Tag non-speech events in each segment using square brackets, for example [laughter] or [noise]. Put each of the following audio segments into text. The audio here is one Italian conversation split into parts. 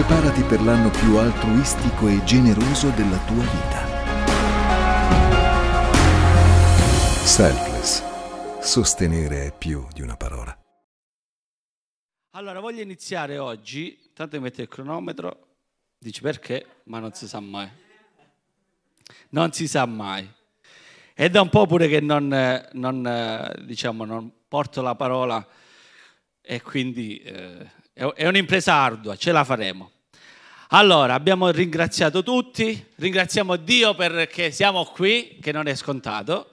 Preparati per l'anno più altruistico e generoso della tua vita. Selfless. Sostenere è più di una parola. Allora, voglio iniziare oggi, tanto mi metto il cronometro, dici perché, ma non si sa mai. Non si sa mai. È da un po' pure che non, non, diciamo, non porto la parola e quindi eh, è un'impresa ardua, ce la faremo. Allora, abbiamo ringraziato tutti, ringraziamo Dio perché siamo qui, che non è scontato,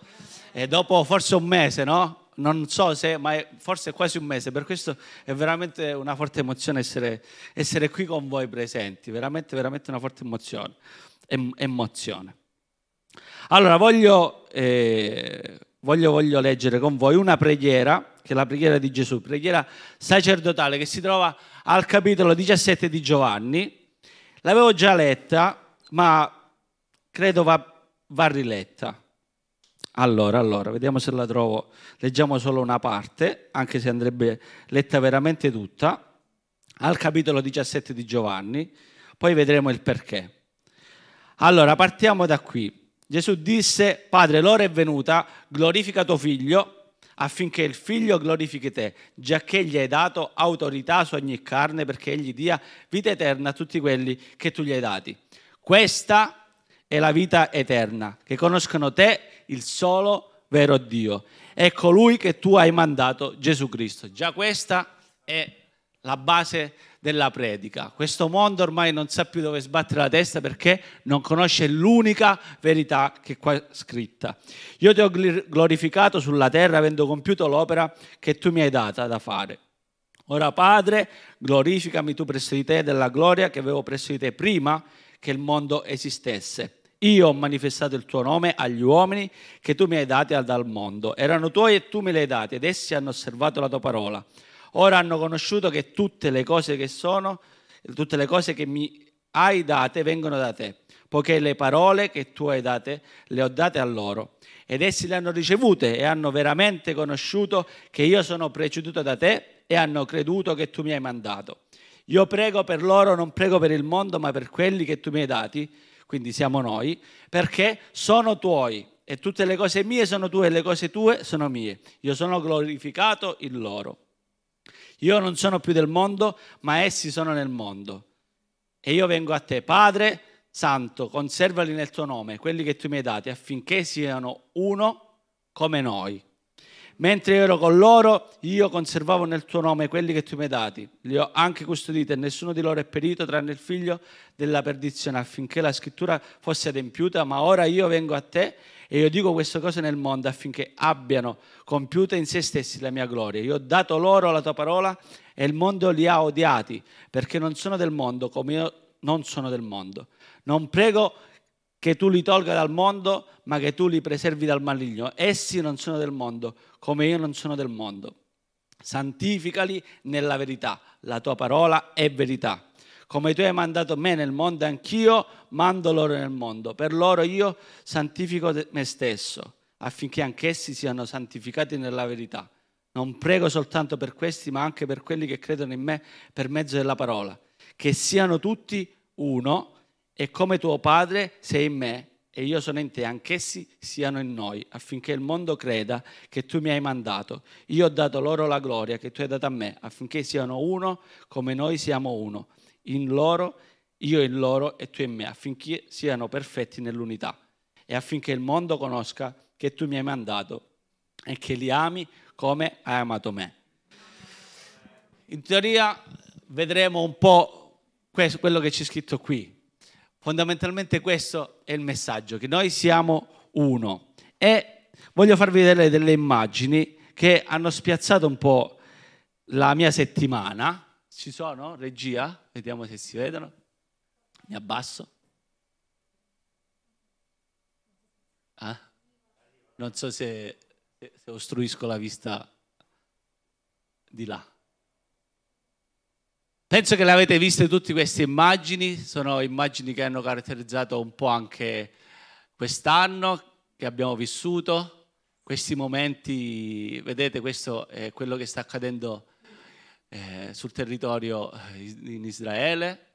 e dopo forse un mese, no? non so se, ma è forse quasi un mese, per questo è veramente una forte emozione essere, essere qui con voi presenti, veramente, veramente una forte emozione. emozione. Allora, voglio, eh, voglio, voglio leggere con voi una preghiera, che è la preghiera di Gesù, preghiera sacerdotale che si trova al capitolo 17 di Giovanni. L'avevo già letta, ma credo va, va riletta. Allora, allora, vediamo se la trovo. Leggiamo solo una parte, anche se andrebbe letta veramente tutta, al capitolo 17 di Giovanni, poi vedremo il perché. Allora, partiamo da qui. Gesù disse, Padre, l'ora è venuta, glorifica tuo figlio, affinché il figlio glorifichi te, giacché gli hai dato autorità su ogni carne, perché egli dia vita eterna a tutti quelli che tu gli hai dati. Questa è la vita eterna, che conoscono te il solo vero Dio è colui che tu hai mandato, Gesù Cristo. Già questa è la base della predica. Questo mondo ormai non sa più dove sbattere la testa perché non conosce l'unica verità che è qua scritta. Io ti ho glorificato sulla terra avendo compiuto l'opera che tu mi hai data da fare. Ora Padre, glorificami tu presso di te della gloria che avevo presso di te prima che il mondo esistesse. Io ho manifestato il tuo nome agli uomini che tu mi hai dati dal mondo. Erano tuoi e tu me li hai dati ed essi hanno osservato la tua parola. Ora hanno conosciuto che tutte le cose che sono, tutte le cose che mi hai date vengono da te, poiché le parole che tu hai date le ho date a loro. Ed essi le hanno ricevute e hanno veramente conosciuto che io sono preceduto da te e hanno creduto che tu mi hai mandato. Io prego per loro, non prego per il mondo, ma per quelli che tu mi hai dati quindi siamo noi, perché sono tuoi e tutte le cose mie sono tue e le cose tue sono mie. Io sono glorificato in loro. Io non sono più del mondo, ma essi sono nel mondo. E io vengo a te, Padre Santo, conservali nel tuo nome, quelli che tu mi hai dati, affinché siano uno come noi. Mentre io ero con loro, io conservavo nel tuo nome quelli che tu mi hai dati. Li ho anche custoditi e nessuno di loro è perito tranne il figlio della perdizione affinché la scrittura fosse adempiuta. Ma ora io vengo a te e io dico queste cose nel mondo affinché abbiano compiuta in se stessi la mia gloria. Io ho dato loro la tua parola e il mondo li ha odiati perché non sono del mondo come io non sono del mondo. Non prego che tu li tolga dal mondo, ma che tu li preservi dal maligno. Essi non sono del mondo, come io non sono del mondo. Santificali nella verità, la tua parola è verità. Come tu hai mandato me nel mondo, anch'io mando loro nel mondo. Per loro io santifico me stesso, affinché anch'essi siano santificati nella verità. Non prego soltanto per questi, ma anche per quelli che credono in me per mezzo della parola, che siano tutti uno e come tuo Padre sei in me e io sono in te, anch'essi siano in noi, affinché il mondo creda che tu mi hai mandato. Io ho dato loro la gloria che tu hai dato a me, affinché siano uno come noi siamo uno. In loro, io in loro e tu in me, affinché siano perfetti nell'unità e affinché il mondo conosca che tu mi hai mandato e che li ami come hai amato me. In teoria vedremo un po' quello che c'è scritto qui, Fondamentalmente questo è il messaggio, che noi siamo uno. E voglio farvi vedere delle immagini che hanno spiazzato un po' la mia settimana. Ci sono, regia? Vediamo se si vedono. Mi abbasso. Ah? Non so se, se ostruisco la vista di là. Penso che le avete viste tutte queste immagini, sono immagini che hanno caratterizzato un po' anche quest'anno che abbiamo vissuto, questi momenti, vedete questo è quello che sta accadendo eh, sul territorio eh, in Israele,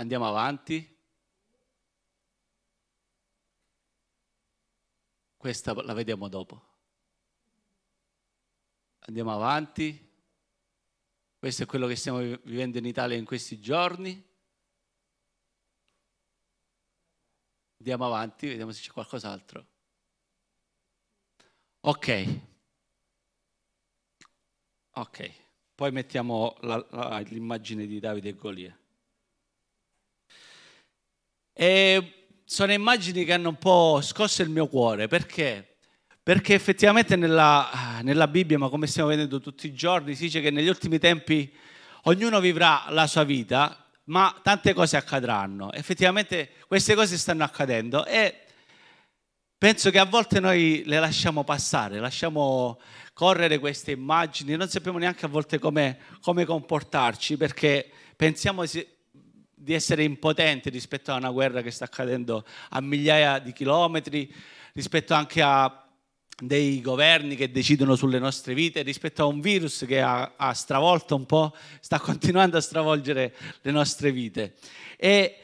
Andiamo avanti. Questa la vediamo dopo. Andiamo avanti. Questo è quello che stiamo vivendo in Italia in questi giorni. Andiamo avanti, vediamo se c'è qualcos'altro. Ok. Ok. Poi mettiamo la, la, l'immagine di Davide e Golia. E sono immagini che hanno un po' scosso il mio cuore perché? Perché effettivamente nella, nella Bibbia, ma come stiamo vedendo tutti i giorni, si dice che negli ultimi tempi ognuno vivrà la sua vita, ma tante cose accadranno. Effettivamente queste cose stanno accadendo e penso che a volte noi le lasciamo passare, lasciamo correre queste immagini, non sappiamo neanche a volte come, come comportarci perché pensiamo di essere impotenti rispetto a una guerra che sta accadendo a migliaia di chilometri, rispetto anche a dei governi che decidono sulle nostre vite, rispetto a un virus che ha, ha stravolto un po', sta continuando a stravolgere le nostre vite. Ed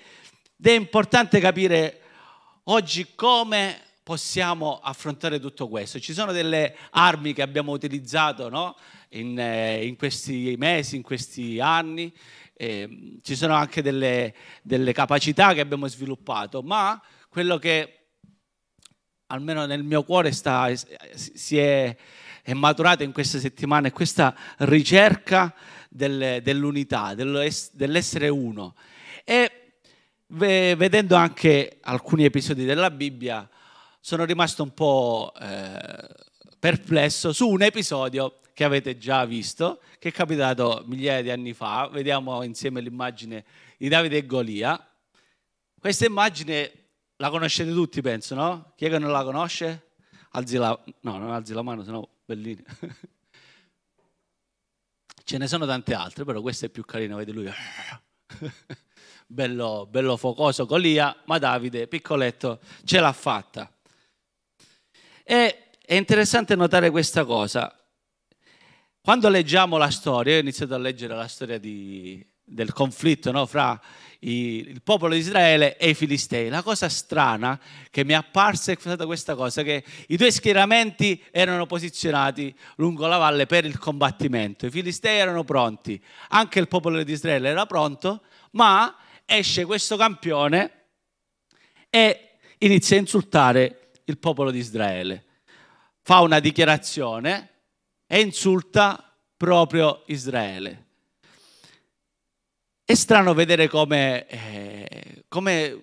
è importante capire oggi come possiamo affrontare tutto questo. Ci sono delle armi che abbiamo utilizzato no? in, eh, in, questi mesi, in questi anni, eh, ci sono anche delle, delle capacità che abbiamo sviluppato, ma quello che almeno nel mio cuore sta, si è, è maturato in queste settimane è questa ricerca del, dell'unità, dell'essere uno. E vedendo anche alcuni episodi della Bibbia, sono rimasto un po' eh, perplesso su un episodio che avete già visto, che è capitato migliaia di anni fa. Vediamo insieme l'immagine di Davide e Golia. Questa immagine la conoscete tutti, penso, no? Chi è che non la conosce? Alzi la, no, non alzi la mano, sennò bellini. [laughs] Ce ne sono tante altre, però questa è più carina, vede lui. [laughs] bello, bello focoso Golia, ma Davide, piccoletto, ce l'ha fatta. E è interessante notare questa cosa. Quando leggiamo la storia, io ho iniziato a leggere la storia di, del conflitto no, fra i, il popolo di Israele e i filistei. La cosa strana che mi è apparsa è stata questa cosa, che i due schieramenti erano posizionati lungo la valle per il combattimento. I filistei erano pronti, anche il popolo di Israele era pronto, ma esce questo campione e inizia a insultare il popolo di Israele. Fa una dichiarazione e insulta proprio Israele. È strano vedere come, eh, come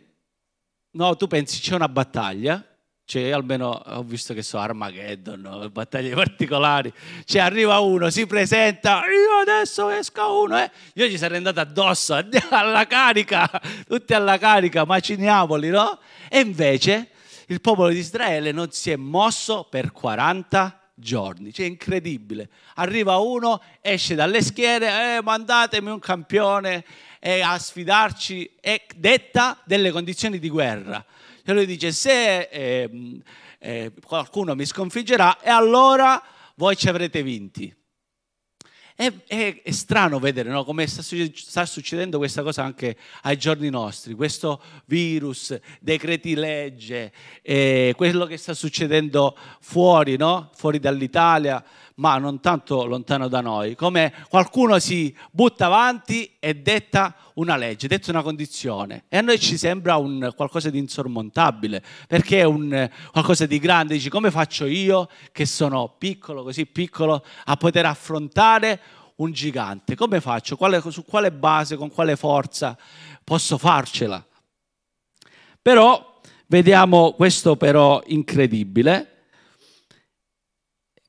no, tu pensi c'è una battaglia, cioè almeno ho visto che so Armageddon, battaglie [laughs] particolari, cioè arriva uno, si presenta, io adesso esco uno, eh. io ci sarei andato addosso, [laughs] alla carica, tutti alla carica, maciniamoli, no? E invece il popolo di Israele non si è mosso per 40 giorni, cioè incredibile. Arriva uno, esce dalle schiere, eh, mandatemi un campione eh, a sfidarci e detta delle condizioni di guerra. E lui dice se eh, eh, qualcuno mi sconfiggerà e allora voi ci avrete vinti. È, è, è strano vedere no? come sta, sta, succedendo questa cosa anche ai giorni nostri, questo virus, decreti legge, eh, quello che sta succedendo fuori, no? fuori dall'Italia, ma non tanto lontano da noi, come qualcuno si butta avanti e detta una legge, detta una condizione e a noi ci sembra un qualcosa di insormontabile, perché è un qualcosa di grande, dici come faccio io che sono piccolo, così piccolo, a poter affrontare un gigante? Come faccio? Quale, su quale base, con quale forza posso farcela? Però vediamo questo però incredibile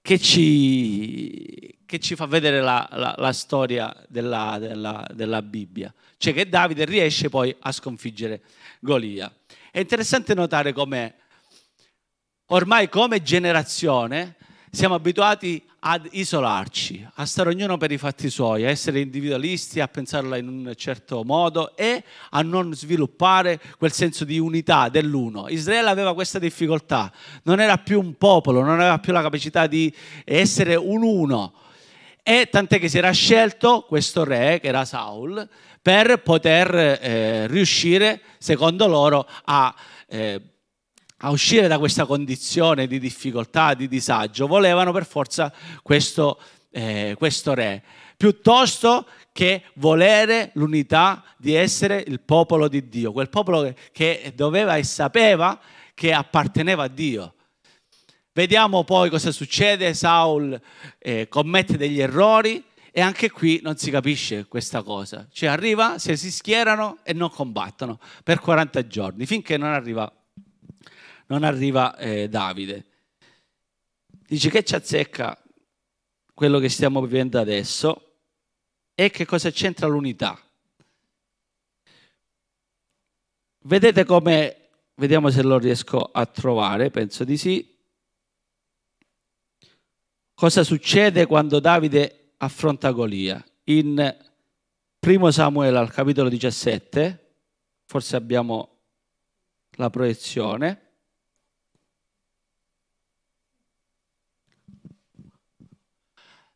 che ci, che ci fa vedere la, la, la storia della, della, della, Bibbia, cioè che Davide riesce poi a sconfiggere Golia. È interessante notare come ormai come generazione siamo abituati ad isolarci, a stare ognuno per i fatti suoi, a essere individualisti, a pensarla in un certo modo e a non sviluppare quel senso di unità dell'uno. Israele aveva questa difficoltà, non era più un popolo, non aveva più la capacità di essere un uno E tant'è che si era scelto questo re, che era Saul, per poter eh, riuscire, secondo loro, a, eh, a, uscire da questa condizione di difficoltà, di disagio. Volevano per forza questo, eh, questo re, piuttosto che volere l'unità di essere il popolo di Dio, quel popolo che, doveva e sapeva che apparteneva a Dio. Vediamo poi cosa succede, Saul eh, commette degli errori e anche qui non si capisce questa cosa. Cioè arriva, se si schierano e non combattono per 40 giorni, finché non arriva, non arriva eh, Davide. Dice che ci azzecca quello che stiamo vivendo adesso e che cosa c'entra l'unità. Vedete come, vediamo se lo riesco a trovare, penso di sì cosa succede quando Davide affronta Golia. In 1 Samuele al capitolo 17, forse abbiamo la proiezione.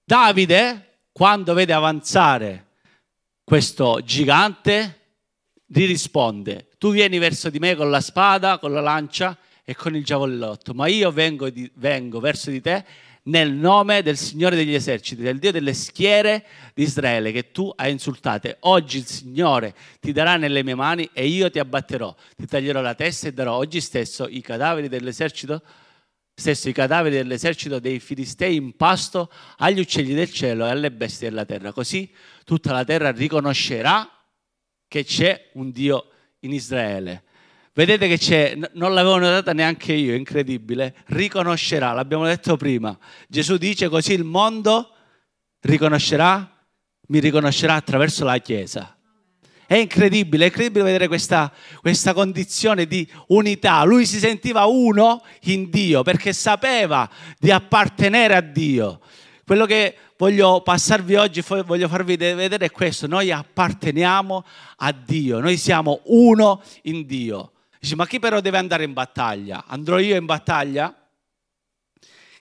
Davide, quando vede avanzare questo gigante, gli risponde, tu vieni verso di me con la spada, con la lancia e con il giavellotto, ma io vengo, di, vengo verso di te nel nome del Signore degli eserciti, del Dio delle schiere di Israele che tu hai insultate. Oggi il Signore ti darà nelle mie mani e io ti abbatterò, ti taglierò la testa e darò oggi stesso i cadaveri dell'esercito stesso i cadaveri dell'esercito dei Filistei in pasto agli uccelli del cielo e alle bestie della terra. Così tutta la terra riconoscerà che c'è un Dio in Israele. Vedete che c'è, non l'avevo notata neanche io, incredibile, riconoscerà, l'abbiamo detto prima. Gesù dice così il mondo riconoscerà, mi riconoscerà attraverso la Chiesa. È incredibile, è incredibile vedere questa, questa, condizione di unità. Lui si sentiva uno in Dio perché sapeva di appartenere a Dio. Quello che voglio passarvi oggi, voglio farvi vedere è questo. Noi apparteniamo a Dio, noi siamo uno in Dio. Dici, ma chi però deve andare in battaglia? Andrò io in battaglia?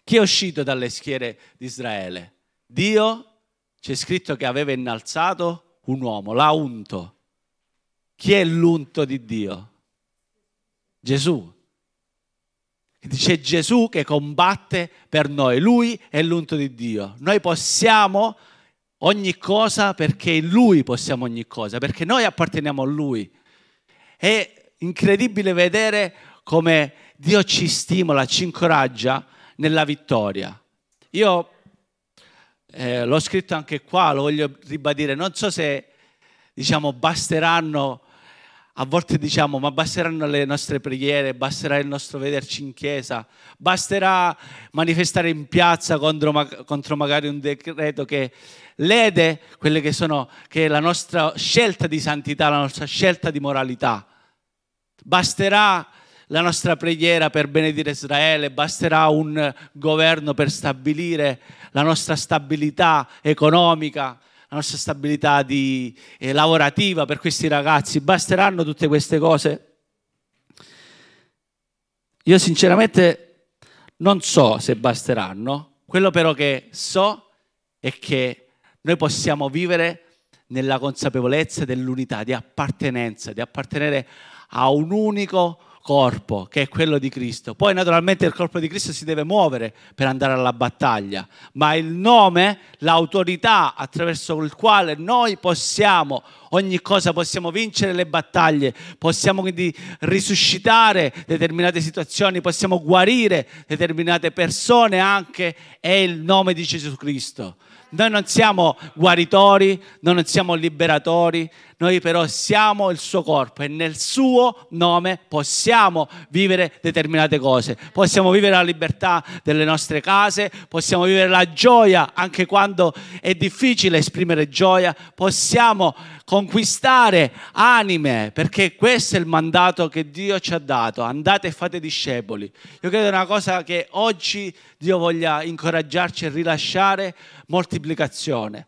Chi è uscito dalle schiere di Israele? Dio, c'è scritto che aveva innalzato un uomo, l'ha unto. Chi è l'unto di Dio? Gesù. Dice Gesù che combatte per noi, lui è l'unto di Dio. Noi possiamo ogni cosa perché in lui possiamo ogni cosa, perché noi apparteniamo a lui. E incredibile vedere come Dio ci stimola, ci incoraggia nella vittoria. Io eh, l'ho scritto anche qua, lo voglio ribadire, non so se diciamo basteranno, a volte diciamo ma basteranno le nostre preghiere, basterà il nostro vederci in chiesa, basterà manifestare in piazza contro, contro magari un decreto che lede quelle che sono che è la nostra scelta di santità, la nostra scelta di moralità. Basterà la nostra preghiera per benedire Israele, basterà un governo per stabilire la nostra stabilità economica, la nostra stabilità di, eh, lavorativa per questi ragazzi, basteranno tutte queste cose? Io sinceramente non so se basteranno, quello però che so è che noi possiamo vivere nella consapevolezza dell'unità, di appartenenza, di appartenere a un unico corpo che è quello di Cristo. Poi naturalmente il corpo di Cristo si deve muovere per andare alla battaglia, ma il nome, l'autorità attraverso il quale noi possiamo ogni cosa, possiamo vincere le battaglie, possiamo quindi risuscitare determinate situazioni, possiamo guarire determinate persone anche, è il nome di Gesù Cristo. Noi non siamo guaritori, noi non siamo liberatori, noi però siamo il suo corpo e nel suo nome possiamo vivere determinate cose. Possiamo vivere la libertà delle nostre case, possiamo vivere la gioia anche quando è difficile esprimere gioia, possiamo conquistare anime, perché questo è il mandato che Dio ci ha dato. Andate e fate discepoli. Io credo è una cosa che oggi Dio voglia incoraggiarci a rilasciare moltiplicazione.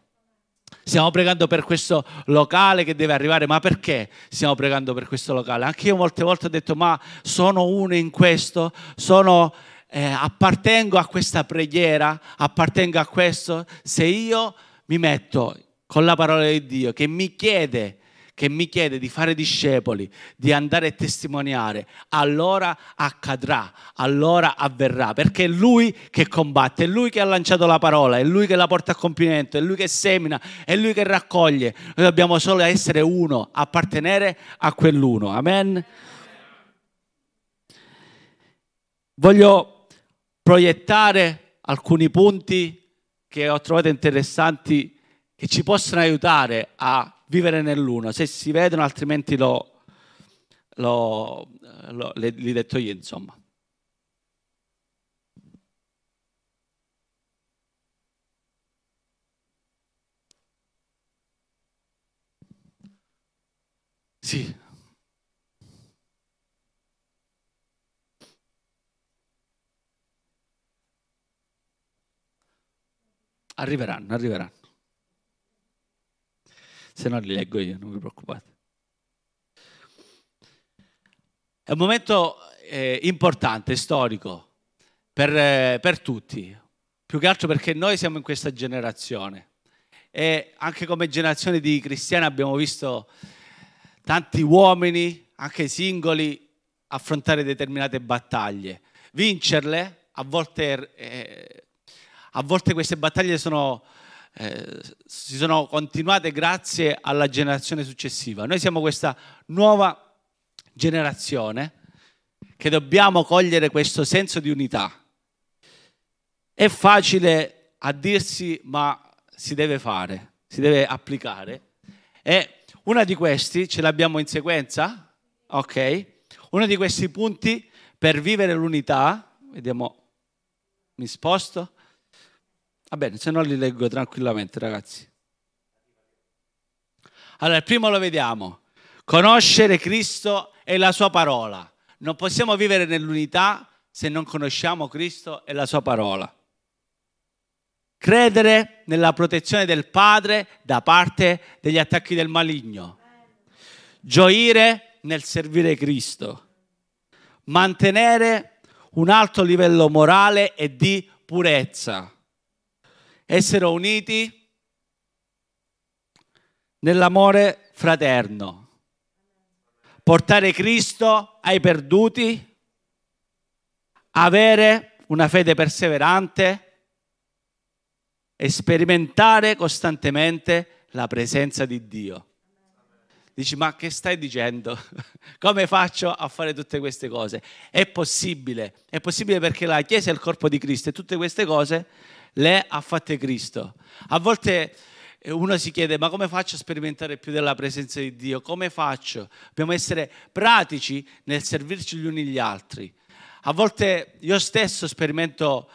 Stiamo pregando per questo locale che deve arrivare, ma perché stiamo pregando per questo locale? Anche io molte volte ho detto, ma sono uno in questo, sono eh, appartengo a questa preghiera, appartengo a questo, se io mi metto con la parola di Dio che mi chiede che mi chiede di fare discepoli, di andare a testimoniare, allora accadrà, allora avverrà, perché è Lui che combatte, è Lui che ha lanciato la parola, è Lui che la porta a compimento, è Lui che semina, è Lui che raccoglie. Noi dobbiamo solo essere uno, appartenere a quell'uno. Amen. Voglio proiettare alcuni punti che ho trovato interessanti che ci possono aiutare a vivere nell'uno. Se si vedono, altrimenti lo, lo, lo, li detto io, insomma. Sì. Arriveranno, arriveranno se no li leggo io, non vi preoccupate. È un momento eh, importante, storico, per, eh, per tutti, più che altro perché noi siamo in questa generazione. E anche come generazione di cristiani abbiamo visto tanti uomini, anche singoli, affrontare determinate battaglie, vincerle, a volte, eh, a volte queste battaglie sono eh, si sono continuate grazie alla generazione successiva. Noi siamo questa nuova generazione che dobbiamo cogliere questo senso di unità. È facile a dirsi, ma si deve fare, si deve applicare. E una di questi ce l'abbiamo in sequenza, ok? Uno di questi punti per vivere l'unità, vediamo, mi sposto, Va bene, se no li leggo tranquillamente, ragazzi. Allora, il primo lo vediamo. Conoscere Cristo e la sua parola. Non possiamo vivere nell'unità se non conosciamo Cristo e la sua parola. Credere nella protezione del Padre da parte degli attacchi del maligno. Gioire nel servire Cristo. Mantenere un alto livello morale e di purezza essere uniti nell'amore fraterno, portare Cristo ai perduti, avere una fede perseverante e sperimentare costantemente la presenza di Dio. Dici, ma che stai dicendo? [laughs] Come faccio a fare tutte queste cose? È possibile, è possibile perché la Chiesa è il corpo di Cristo e tutte queste cose le ha fatte Cristo. A volte eh, uno si chiede ma come faccio a sperimentare più della presenza di Dio? Come faccio? Dobbiamo essere pratici nel servirci gli uni gli altri. A volte io stesso sperimento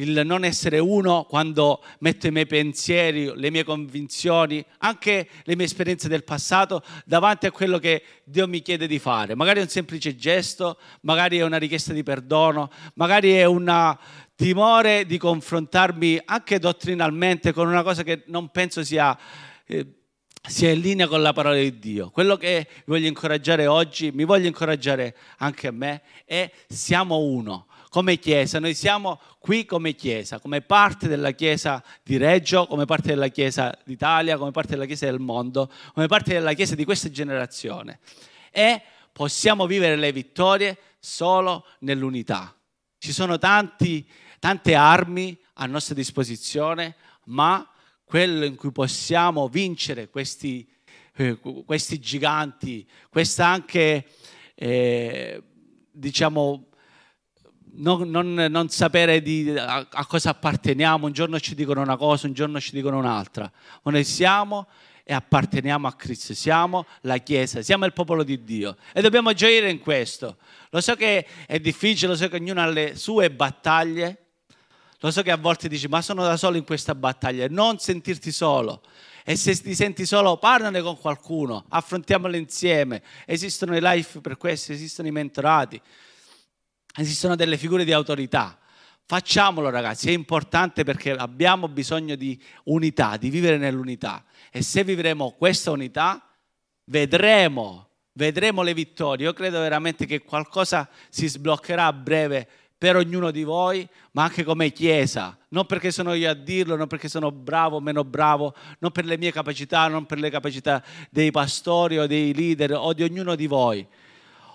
il non essere uno quando metto i miei pensieri, le mie convinzioni, anche le mie esperienze del passato davanti a quello che Dio mi chiede di fare. Magari è un semplice gesto, magari è una richiesta di perdono, magari è un timore di confrontarmi anche dottrinalmente con una cosa che non penso sia... Eh, sia in linea con la parola di Dio. Quello che voglio incoraggiare oggi, mi voglio incoraggiare anche a me, è siamo uno come Chiesa, noi siamo qui come Chiesa, come parte della Chiesa di Reggio, come parte della Chiesa d'Italia, come parte della Chiesa del mondo, come parte della Chiesa di questa generazione. E possiamo vivere le vittorie solo nell'unità. Ci sono tanti, tante armi a nostra disposizione, ma quello in cui possiamo vincere questi, eh, questi giganti, questa anche, eh, diciamo, non, non, non sapere di, a, a, cosa apparteniamo, un giorno ci dicono una cosa, un giorno ci dicono un'altra. Noi siamo e apparteniamo a Cristo, siamo la Chiesa, siamo il popolo di Dio e dobbiamo gioire in questo. Lo so che è difficile, lo so che ognuno ha le sue battaglie, lo so che a volte dici ma sono da solo in questa battaglia, non sentirti solo. E se ti senti solo, parlane con qualcuno, affrontiamolo insieme. Esistono i life per questo, esistono i mentorati esistono delle figure di autorità. Facciamolo ragazzi, è importante perché abbiamo bisogno di unità, di vivere nell'unità. E se vivremo questa unità, vedremo, vedremo le vittorie. Io credo veramente che qualcosa si sbloccherà a breve per ognuno di voi, ma anche come Chiesa. Non perché sono io a dirlo, non perché sono bravo o meno bravo, non per le mie capacità, non per le capacità dei pastori o dei leader o di ognuno di voi.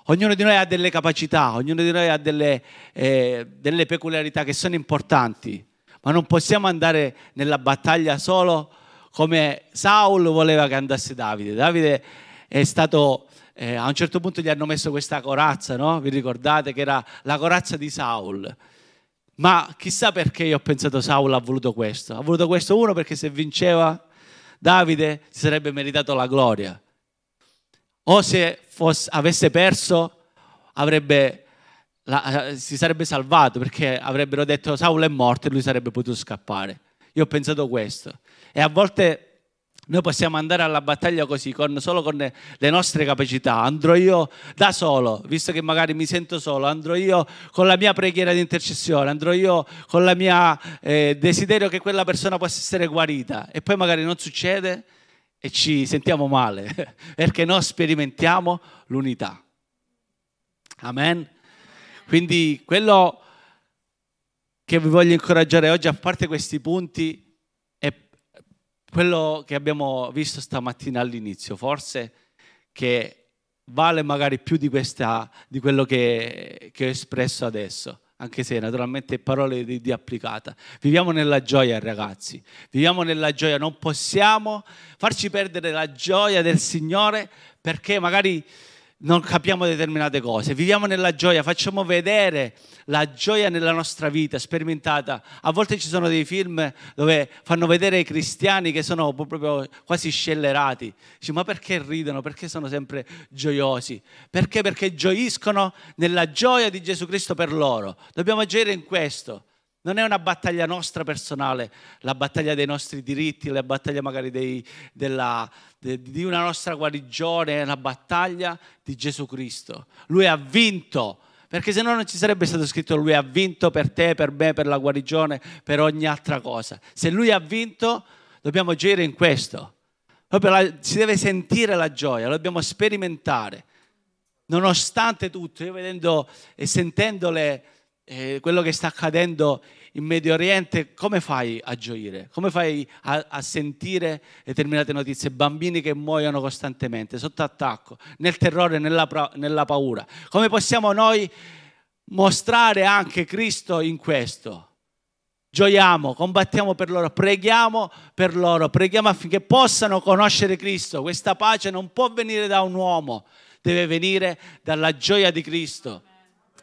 Ognuno di noi ha delle capacità, ognuno di noi ha delle, eh, delle peculiarità che sono importanti, ma non possiamo andare nella battaglia solo come Saul voleva che andasse Davide. Davide è stato eh, a un certo punto gli hanno messo questa corazza, no? Vi ricordate che era la corazza di Saul? Ma chissà perché io ho pensato Saul ha voluto questo. Ha voluto questo uno perché se vinceva Davide si sarebbe meritato la gloria. O se fosse, avesse perso avrebbe, la, eh, si sarebbe salvato perché avrebbero detto Saul è morto e lui sarebbe potuto scappare. Io ho pensato questo. E a volte noi possiamo andare alla battaglia così, con, solo con le nostre capacità. Andrò io da solo, visto che magari mi sento solo, andrò io con la mia preghiera di intercessione, andrò io con la mia eh, desiderio che quella persona possa essere guarita. E poi magari non succede e ci sentiamo male, [laughs] perché non sperimentiamo l'unità. Amen. Quindi quello che vi voglio incoraggiare oggi, a parte questi punti, quello che abbiamo visto stamattina all'inizio, forse che vale magari più di, questa, di quello che, che, ho espresso adesso, anche se naturalmente parole di, di applicata. Viviamo nella gioia, ragazzi, viviamo nella gioia, non possiamo farci perdere la gioia del Signore perché magari non capiamo determinate cose, viviamo nella gioia, facciamo vedere la gioia nella nostra vita sperimentata. A volte ci sono dei film dove fanno vedere i cristiani che sono proprio quasi scellerati. Dici, ma perché ridono? Perché sono sempre gioiosi? Perché? Perché gioiscono nella gioia di Gesù Cristo per loro. Dobbiamo gioire in questo. Non è una battaglia nostra personale, la battaglia dei nostri diritti, la battaglia magari dei, della, de, di una nostra guarigione, è la battaglia di Gesù Cristo. Lui ha vinto, perché se no non ci sarebbe stato scritto Lui ha vinto per te, per me, per la guarigione, per ogni altra cosa. Se Lui ha vinto, dobbiamo agire in questo. La, si deve sentire la gioia, lo dobbiamo sperimentare. Nonostante tutto, io vedendo e sentendo le eh, quello che sta accadendo in Medio Oriente, come fai a gioire? Come fai a, a, sentire determinate notizie? Bambini che muoiono costantemente, sotto attacco, nel terrore, nella, nella paura. Come possiamo noi mostrare anche Cristo in questo? Gioiamo, combattiamo per loro, preghiamo per loro, preghiamo affinché possano conoscere Cristo. Questa pace non può venire da un uomo, deve venire dalla gioia di Cristo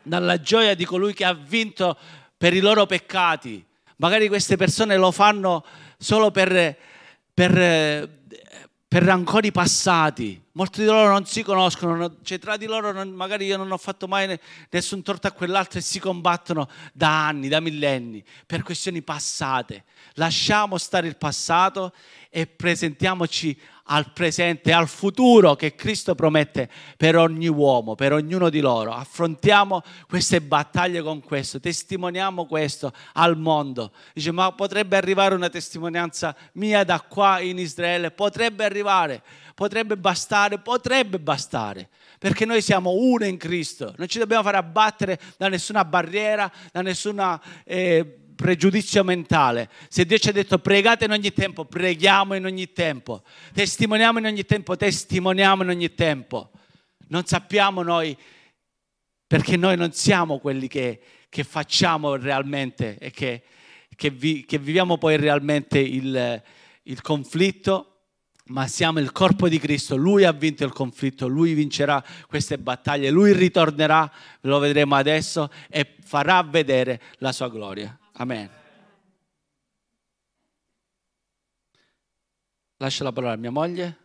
dalla gioia di colui che ha vinto per i loro peccati. Magari queste persone lo fanno solo per, per, per rancori passati. Molti di loro non si conoscono, cioè tra di loro non, magari io non ho fatto mai nessun torto a quell'altro e si combattono da anni, da millenni, per questioni passate. Lasciamo stare il passato e presentiamoci al presente al futuro che Cristo promette per ogni uomo, per ognuno di loro. Affrontiamo queste battaglie con questo, testimoniamo questo al mondo. Dice, ma potrebbe arrivare una testimonianza mia da qua in Israele? Potrebbe arrivare, potrebbe bastare, potrebbe bastare. Perché noi siamo uno in Cristo, non ci dobbiamo fare abbattere da nessuna barriera, da nessuna... Eh, pregiudizio mentale. Se Dio ci ha detto pregate in ogni tempo, preghiamo in ogni tempo. Testimoniamo in ogni tempo, testimoniamo in ogni tempo. Non sappiamo noi, perché noi non siamo quelli che, che facciamo realmente e che, che, vi, che viviamo poi realmente il, il conflitto, ma siamo il corpo di Cristo, Lui ha vinto il conflitto, Lui vincerà queste battaglie, Lui ritornerà, lo vedremo adesso, e farà vedere la sua gloria. Amen. Lascio la parola a mia moglie.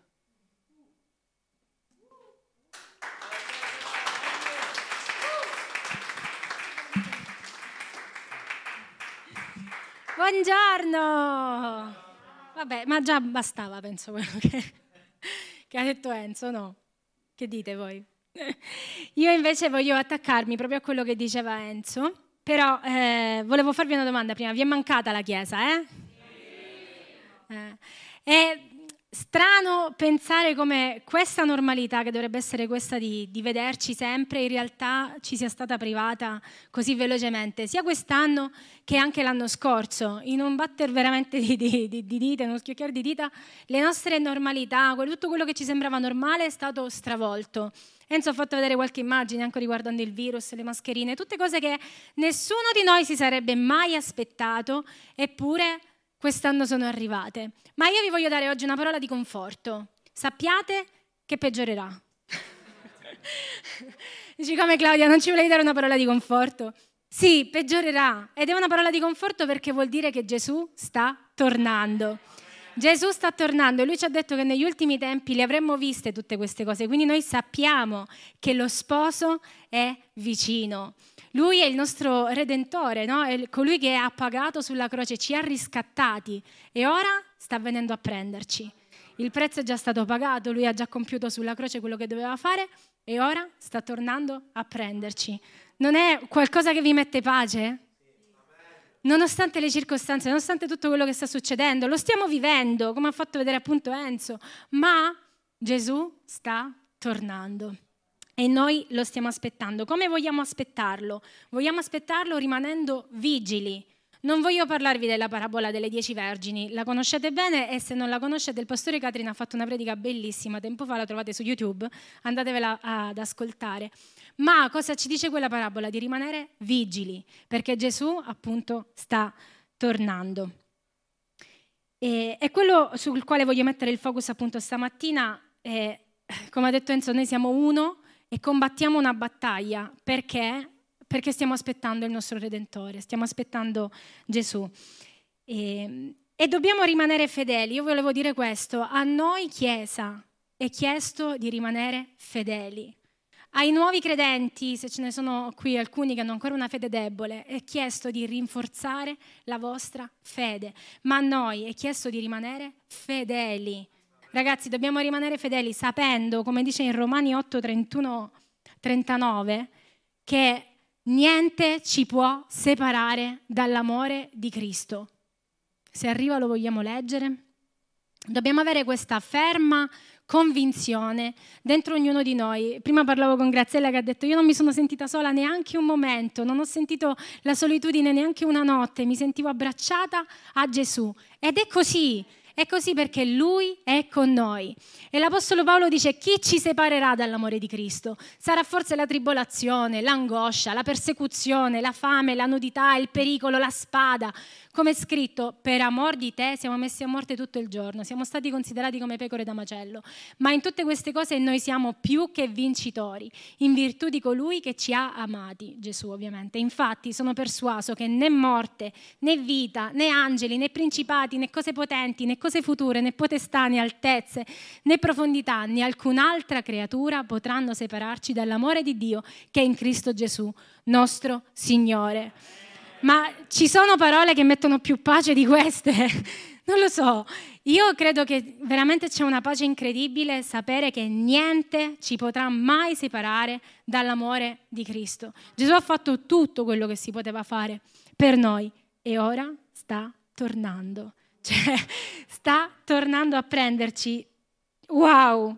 Buongiorno! Vabbè, ma già bastava, penso, quello che, che ha detto Enzo, no? Che dite voi? Io invece voglio attaccarmi proprio a quello che diceva Enzo però eh, volevo farvi una domanda prima. Vi è mancata la Chiesa, eh? eh. E strano pensare come questa normalità, che dovrebbe essere questa di, di, vederci sempre, in realtà ci sia stata privata così velocemente, sia quest'anno che anche l'anno scorso. In un batter veramente di, di, di dita, in uno schiocchiare di dita, le nostre normalità, tutto quello che ci sembrava normale è stato stravolto. Enzo ha fatto vedere qualche immagine anche riguardando il virus, le mascherine, tutte cose che nessuno di noi si sarebbe mai aspettato, eppure quest'anno sono arrivate. Ma io vi voglio dare oggi una parola di conforto. Sappiate che peggiorerà. [laughs] Dici come Claudia, non ci volevi dare una parola di conforto? Sì, peggiorerà. Ed è una parola di conforto perché vuol dire che Gesù sta tornando. Gesù sta tornando e lui ci ha detto che negli ultimi tempi le avremmo viste tutte queste cose, quindi noi sappiamo che lo sposo è vicino. Lui è il nostro redentore, no? è colui che ha pagato sulla croce, ci ha riscattati e ora sta venendo a prenderci. Il prezzo è già stato pagato, lui ha già compiuto sulla croce quello che doveva fare e ora sta tornando a prenderci. Non è qualcosa che vi mette pace? Nonostante le circostanze, nonostante tutto quello che sta succedendo, lo stiamo vivendo, come ha fatto vedere appunto Enzo, ma Gesù sta tornando e noi lo stiamo aspettando. Come vogliamo aspettarlo? Vogliamo aspettarlo rimanendo vigili. Non voglio parlarvi della parabola delle dieci vergini, la conoscete bene e se non la conoscete il pastore Catrina ha fatto una predica bellissima, tempo fa la trovate su YouTube, andatevela ad ascoltare. Ma cosa ci dice quella parabola? Di rimanere vigili, perché Gesù appunto sta tornando. E, e quello sul quale voglio mettere il focus appunto stamattina è, come ha detto Enzo, noi siamo uno, e combattiamo una battaglia perché? Perché stiamo aspettando il nostro Redentore, stiamo aspettando Gesù. E, e dobbiamo rimanere fedeli. Io volevo dire questo, a noi Chiesa è chiesto di rimanere fedeli. Ai nuovi credenti, se ce ne sono qui alcuni che hanno ancora una fede debole, è chiesto di rinforzare la vostra fede, ma a noi è chiesto di rimanere fedeli. Ragazzi, dobbiamo rimanere fedeli sapendo, come dice in Romani 8, 31, 39, che niente ci può separare dall'amore di Cristo. Se arriva lo vogliamo leggere. Dobbiamo avere questa ferma convinzione dentro ognuno di noi. Prima parlavo con Graziella che ha detto io non mi sono sentita sola neanche un momento, non ho sentito la solitudine neanche una notte, mi sentivo abbracciata a Gesù. Ed è così, è così perché Lui è con noi. E l'Apostolo Paolo dice chi ci separerà dall'amore di Cristo? Sarà forse la tribolazione, l'angoscia, la persecuzione, la fame, la nudità, il pericolo, la spada. Come è scritto, per amor di te siamo messi a morte tutto il giorno, siamo stati considerati come pecore da macello. Ma in tutte queste cose noi siamo più che vincitori, in virtù di colui che ci ha amati, Gesù ovviamente. Infatti sono persuaso che né morte, né vita, né angeli, né principati, né cose potenti, né cose future, né potestà, né altezze, né profondità, né alcun'altra creatura potranno separarci dall'amore di Dio che è in Cristo Gesù, nostro Signore. Ma ci sono parole che mettono più pace di queste? [laughs] Non lo so. Io credo che veramente c'è una pace incredibile sapere che niente ci potrà mai separare dall'amore di Cristo. Gesù ha fatto tutto quello che si poteva fare per noi e ora sta tornando. Cioè, sta tornando a prenderci. Wow!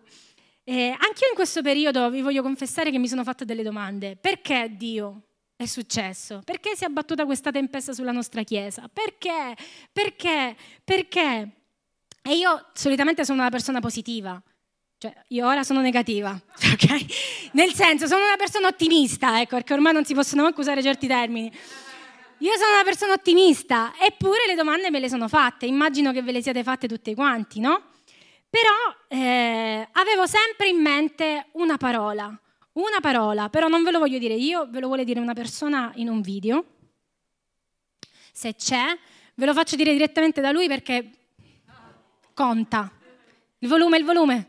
Eh, anche io in questo periodo vi voglio confessare che mi sono fatta delle domande. Perché Dio? è successo? Perché si è abbattuta questa tempesta sulla nostra Chiesa? Perché? Perché? Perché? E io solitamente sono una persona positiva, cioè io ora sono negativa, [laughs] ok? Nel senso, sono una persona ottimista, ecco, perché ormai non si possono manco usare certi termini. Io sono una persona ottimista, eppure le domande me le sono fatte, immagino che ve le siate fatte tutte quanti, no? Però eh, avevo sempre in mente una parola, una parola, però non ve lo voglio dire io, ve lo vuole dire una persona in un video. Se c'è, ve lo faccio dire direttamente da lui perché conta. Il volume, il volume.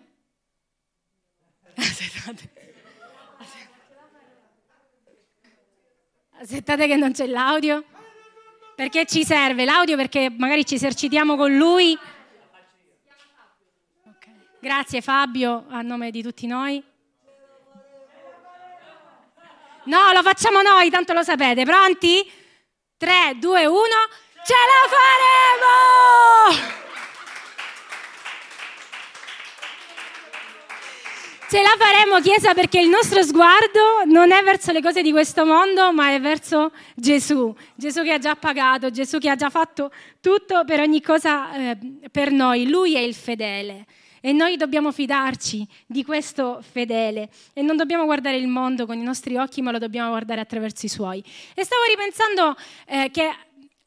[laughs] Aspettate. Aspettate che non c'è l'audio. Perché ci serve l'audio? Perché magari ci esercitiamo con lui. Okay. Grazie Fabio, a nome di tutti noi. No, lo facciamo noi, tanto lo sapete. Pronti? 3, 2, 1. Ce la faremo! Ce la faremo, Chiesa, perché il nostro sguardo non è verso le cose di questo mondo, ma è verso Gesù. Gesù che ha già pagato, Gesù che ha già fatto tutto per ogni cosa eh, per noi. Lui è il fedele. E noi dobbiamo fidarci di questo fedele e non dobbiamo guardare il mondo con i nostri occhi, ma lo dobbiamo guardare attraverso i suoi. E stavo ripensando eh, che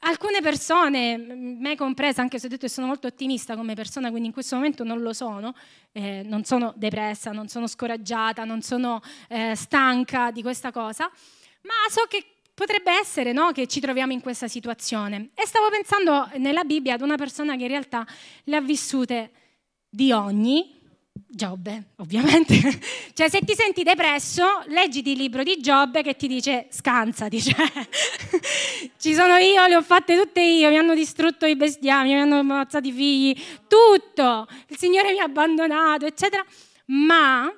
alcune persone, me compresa, anche se ho detto che sono molto ottimista come persona, quindi in questo momento non lo sono, eh, non sono depressa, non sono scoraggiata, non sono eh, stanca di questa cosa, ma so che potrebbe essere no, che ci troviamo in questa situazione. E stavo pensando nella Bibbia ad una persona che in realtà le ha vissute di ogni, Giobbe, ovviamente. [laughs] cioè, se ti senti depresso, leggiti il libro di Giobbe che ti dice scansati. Cioè, [laughs] ci sono io, le ho fatte tutte io, mi hanno distrutto i bestiami, mi hanno ammazzato i figli, tutto. Il Signore mi ha abbandonato, eccetera. Ma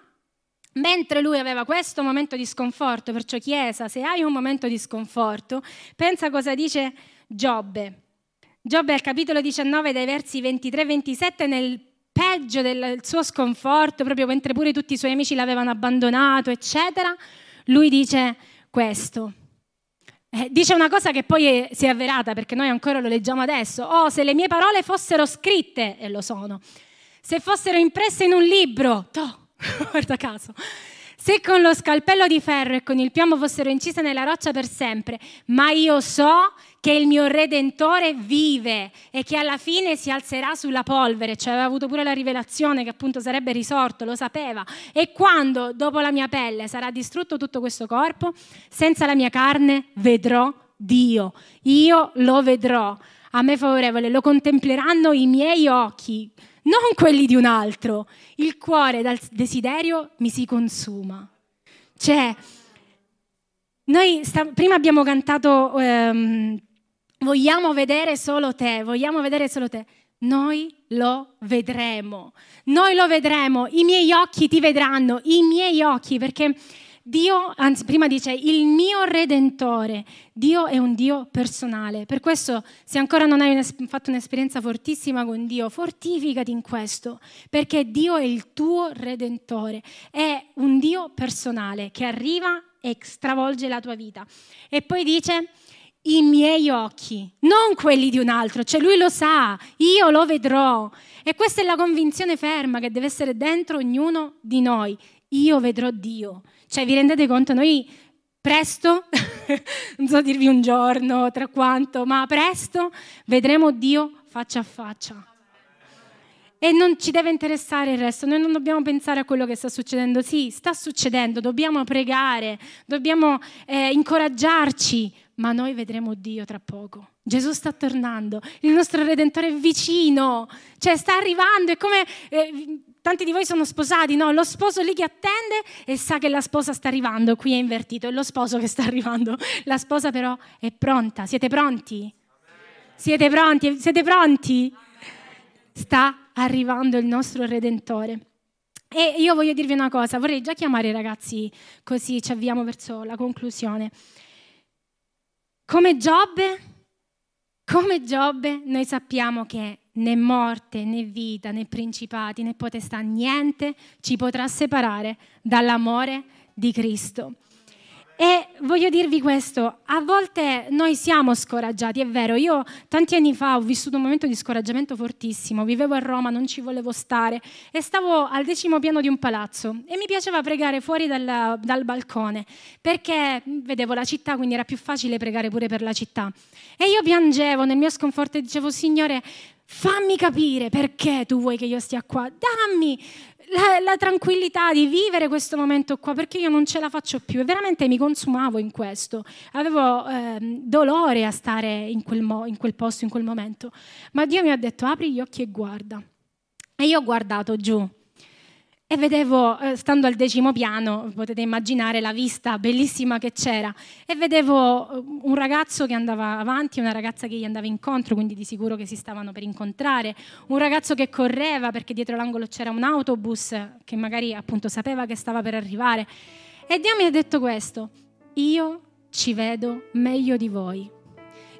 mentre lui aveva questo momento di sconforto, perciò Chiesa, se hai un momento di sconforto, pensa cosa dice Giobbe. Giobbe al capitolo 19 dai versi 23-27 nel peggio del suo sconforto, proprio mentre pure tutti i suoi amici l'avevano abbandonato, eccetera, lui dice questo. Eh, dice una cosa che poi è, si è avverata perché noi ancora lo leggiamo adesso. Oh, se le mie parole fossero scritte, e lo sono, se fossero impresse in un libro, toh, [laughs] guarda caso, se con lo scalpello di ferro e con il piombo fossero incise nella roccia per sempre, ma io so che il mio Redentore vive e che alla fine si alzerà sulla polvere, cioè aveva avuto pure la rivelazione che appunto sarebbe risorto, lo sapeva. E quando dopo la mia pelle sarà distrutto tutto questo corpo, senza la mia carne vedrò Dio. Io lo vedrò. A me favorevole, lo contempleranno i miei occhi, non quelli di un altro. Il cuore dal desiderio mi si consuma. Cioè, noi sta- prima abbiamo cantato um, Vogliamo vedere solo te, vogliamo vedere solo te. Noi lo vedremo, noi lo vedremo, i miei occhi ti vedranno, i miei occhi, perché Dio, anzi prima dice il mio redentore, Dio è un Dio personale, per questo se ancora non hai fatto un'esperienza fortissima con Dio, fortificati in questo, perché Dio è il tuo redentore, è un Dio personale che arriva e stravolge la tua vita. E poi dice i miei occhi, non quelli di un altro, cioè lui lo sa, io lo vedrò. E questa è la convinzione ferma che deve essere dentro ognuno di noi. Io vedrò Dio. Cioè vi rendete conto, noi presto, [laughs] non so dirvi un giorno, tra quanto, ma presto vedremo Dio faccia a faccia. E non ci deve interessare il resto, noi non dobbiamo pensare a quello che sta succedendo. Sì, sta succedendo, dobbiamo pregare, dobbiamo eh, incoraggiarci, ma noi vedremo Dio tra poco. Gesù sta tornando, il nostro Redentore è vicino, cioè sta arrivando, è come eh, tanti di voi sono sposati, no? Lo sposo lì che attende e sa che la sposa sta arrivando, qui è invertito, è lo sposo che sta arrivando, la sposa però è pronta, siete pronti? Siete pronti? Siete pronti? Sta arrivando il nostro Redentore. E io voglio dirvi una cosa, vorrei già chiamare i ragazzi così ci avviamo verso la conclusione. Come Giobbe, come Giobbe, noi sappiamo che né morte, né vita, né principati, né potestà, niente ci potrà separare dall'amore di Cristo. E voglio dirvi questo, a volte noi siamo scoraggiati, è vero, io tanti anni fa ho vissuto un momento di scoraggiamento fortissimo, vivevo a Roma, non ci volevo stare e stavo al decimo piano di un palazzo e mi piaceva pregare fuori dal, dal balcone perché vedevo la città, quindi era più facile pregare pure per la città. E io piangevo nel mio sconforto e dicevo, Signore, fammi capire perché tu vuoi che io stia qua, dammi la, la, tranquillità di vivere questo momento qua perché io non ce la faccio più e veramente mi consumavo in questo. Avevo eh, dolore a stare in quel, mo, in quel posto, in quel momento. Ma Dio mi ha detto apri gli occhi e guarda. E io ho guardato giù e vedevo, eh, stando al decimo piano, potete immaginare la vista bellissima che c'era, e vedevo eh, un ragazzo che andava avanti, una ragazza che gli andava incontro, quindi di sicuro che si stavano per incontrare, un ragazzo che correva perché dietro l'angolo c'era un autobus che magari appunto sapeva che stava per arrivare. E Dio mi ha detto questo, io ci vedo meglio di voi.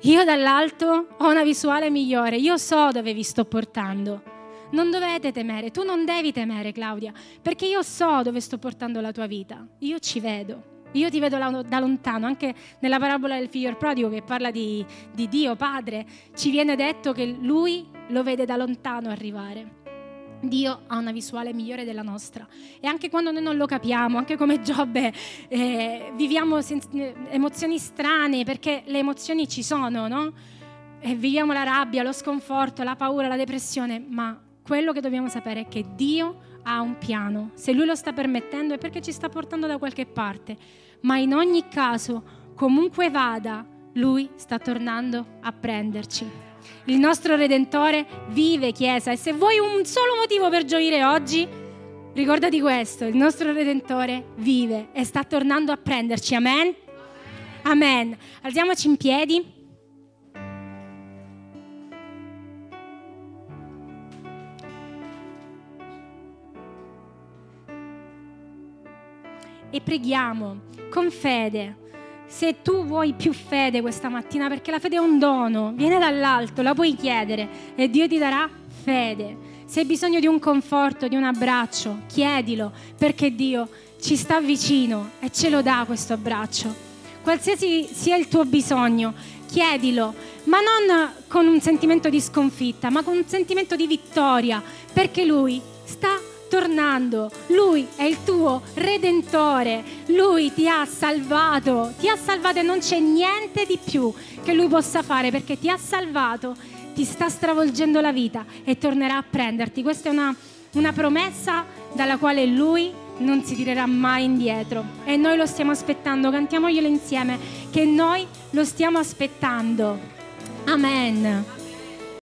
Io dall'alto ho una visuale migliore, io so dove vi sto portando Non dovete temere, tu non devi temere Claudia, perché io so dove sto portando la tua vita, io ci vedo. Io ti vedo da lontano, anche nella parabola del figlio prodigo che parla di, di Dio Padre, ci viene detto che lui lo vede da lontano arrivare. Dio ha una visuale migliore della nostra e anche quando noi non lo capiamo, anche come Giobbe, eh, viviamo sen- emozioni strane perché le emozioni ci sono, no? E viviamo la rabbia, lo sconforto, la paura, la depressione, ma quello che dobbiamo sapere è che Dio ha un piano. Se Lui lo sta permettendo è perché ci sta portando da qualche parte, ma in ogni caso, comunque vada, Lui sta tornando a prenderci. Il nostro Redentore vive, Chiesa, e se vuoi un solo motivo per gioire oggi, ricordati questo, il nostro Redentore vive e sta tornando a prenderci. Amen? Amen. Alziamoci in piedi. Preghiamo con fede se tu vuoi più fede questa mattina, perché la fede è un dono, viene dall'alto, la puoi chiedere e Dio ti darà fede. Se hai bisogno di un conforto, di un abbraccio, chiedilo, perché Dio ci sta vicino e ce lo dà questo abbraccio. Qualsiasi sia il tuo bisogno, chiedilo, ma non con un sentimento di sconfitta, ma con un sentimento di vittoria, perché Lui sta tornando. Lui è il tuo redentore. Lui ti ha salvato. Ti ha salvato e non c'è niente di più che lui possa fare perché ti ha salvato, ti sta stravolgendo la vita e tornerà a prenderti. Questa è una, una promessa dalla quale lui non si tirerà mai indietro e noi lo stiamo aspettando. Cantiamoglielo insieme che noi lo stiamo aspettando. Amen.